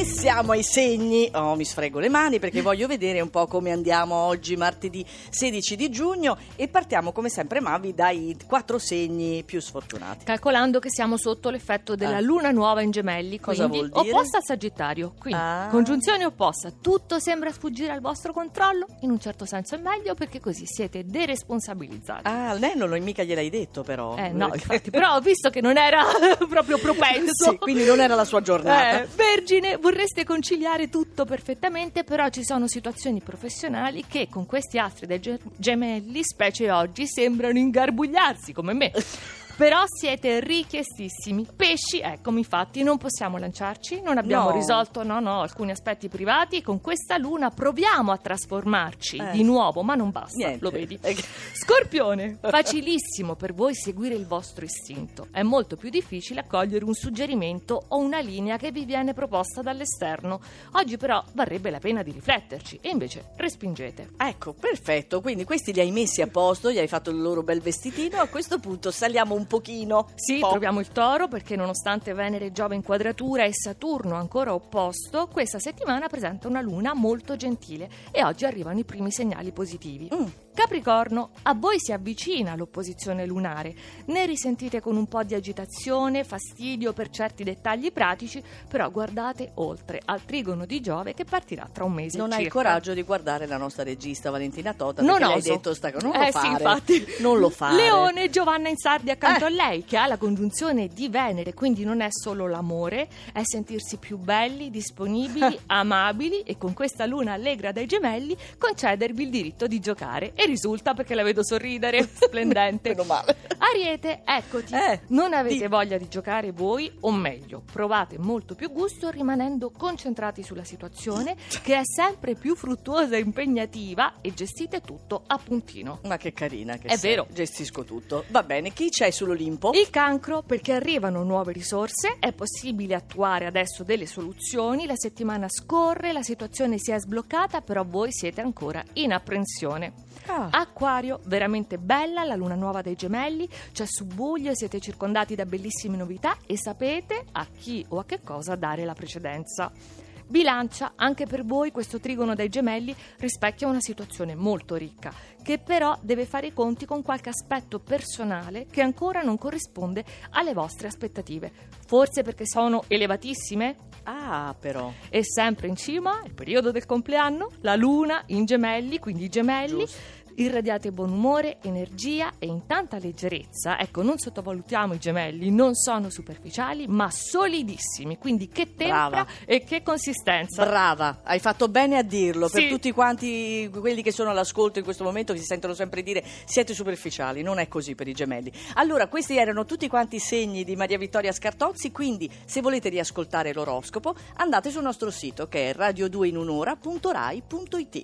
E siamo ai segni. Oh, mi sfrego le mani perché voglio vedere un po' come andiamo oggi, martedì 16 di giugno. E partiamo come sempre, Mavi, dai quattro segni più sfortunati. Calcolando che siamo sotto l'effetto della Ah. luna nuova in gemelli, Cosa quindi vuol dire? opposta al Sagittario. Quindi, Ah. congiunzione opposta, tutto sembra sfuggire al vostro controllo. In un certo senso è meglio perché così siete deresponsabilizzati. Ah, lei non lo mica gliel'hai detto, però. Eh no, infatti, però ho visto che non era proprio propenso. Sì, quindi non era la sua giornata. Eh, vergine, vorreste conciliare tutto perfettamente, però ci sono situazioni professionali che con questi astri dei ge- gemelli, specie oggi, sembrano ingarbugliarsi come me. Però siete richiestissimi. Pesci, eccomi infatti, non possiamo lanciarci, non abbiamo No. risolto no, no, alcuni aspetti privati e con questa luna proviamo a trasformarci Eh. di nuovo, ma non basta, Niente. lo vedi. Eh, Scorpione, facilissimo per voi seguire il vostro istinto. È molto più difficile accogliere un suggerimento o una linea che vi viene proposta dall'esterno. Oggi però varrebbe la pena di rifletterci e invece respingete. Ecco, perfetto. Quindi questi li hai messi a posto, gli hai fatto il loro bel vestitino. A questo punto saliamo un pochino. Sì, Po- troviamo il toro perché nonostante Venere e Giove in quadratura e Saturno ancora opposto, questa settimana presenta una luna molto gentile e oggi arrivano i primi segnali positivi. Mm. Capricorno, a voi si avvicina l'opposizione lunare, ne risentite con un po' di agitazione, fastidio per certi dettagli pratici, però guardate oltre al trigono di Giove che partirà tra un mese Non hai il circa. coraggio di guardare la nostra regista Valentina Tota Non perché le hai oso. detto sta non lo eh fare. sì, infatti. Non lo fare. Leone, Giovanna Insardi accanto Eh. a lei, che ha la congiunzione di Venere, quindi non è solo l'amore, è sentirsi più belli, disponibili, amabili e con questa luna allegra dai gemelli concedervi il diritto di giocare. E risulta perché la vedo sorridere, splendente. Meno male. Ariete, eccoti. Eh, non avete di- voglia di giocare voi, o meglio, provate molto più gusto rimanendo concentrati sulla situazione, che è sempre più fruttuosa e impegnativa, e gestite tutto a puntino. Ma che carina che È sei. vero. Gestisco tutto. Va bene, chi c'è sull'Olimpo? Il cancro, perché arrivano nuove risorse, è possibile attuare adesso delle soluzioni, la settimana scorre, la situazione si è sbloccata, però voi siete ancora in apprensione. Ah. Acquario, veramente bella la luna nuova dei gemelli, c'è subbuglio e siete circondati da bellissime novità e sapete a chi o a che cosa dare la precedenza. Bilancia, anche per voi questo trigono dei gemelli rispecchia una situazione molto ricca, che però deve fare i conti con qualche aspetto personale che ancora non corrisponde alle vostre aspettative. Forse perché sono elevatissime? Ah, però. E sempre in cima, il periodo del compleanno, la luna in gemelli, quindi i gemelli. Giusto. Irradiate buon umore, energia e in tanta leggerezza. Ecco, non sottovalutiamo i gemelli, non sono superficiali, ma solidissimi. Quindi che tempra Brava. e che consistenza. Brava, hai fatto bene a dirlo per Sì. tutti quanti quelli che sono all'ascolto in questo momento che si sentono sempre dire siete superficiali, non è così per i gemelli. Allora, questi erano tutti quanti i segni di Maria Vittoria Scartozzi, quindi se volete riascoltare l'oroscopo andate sul nostro sito che è radio2inunora.rai.it.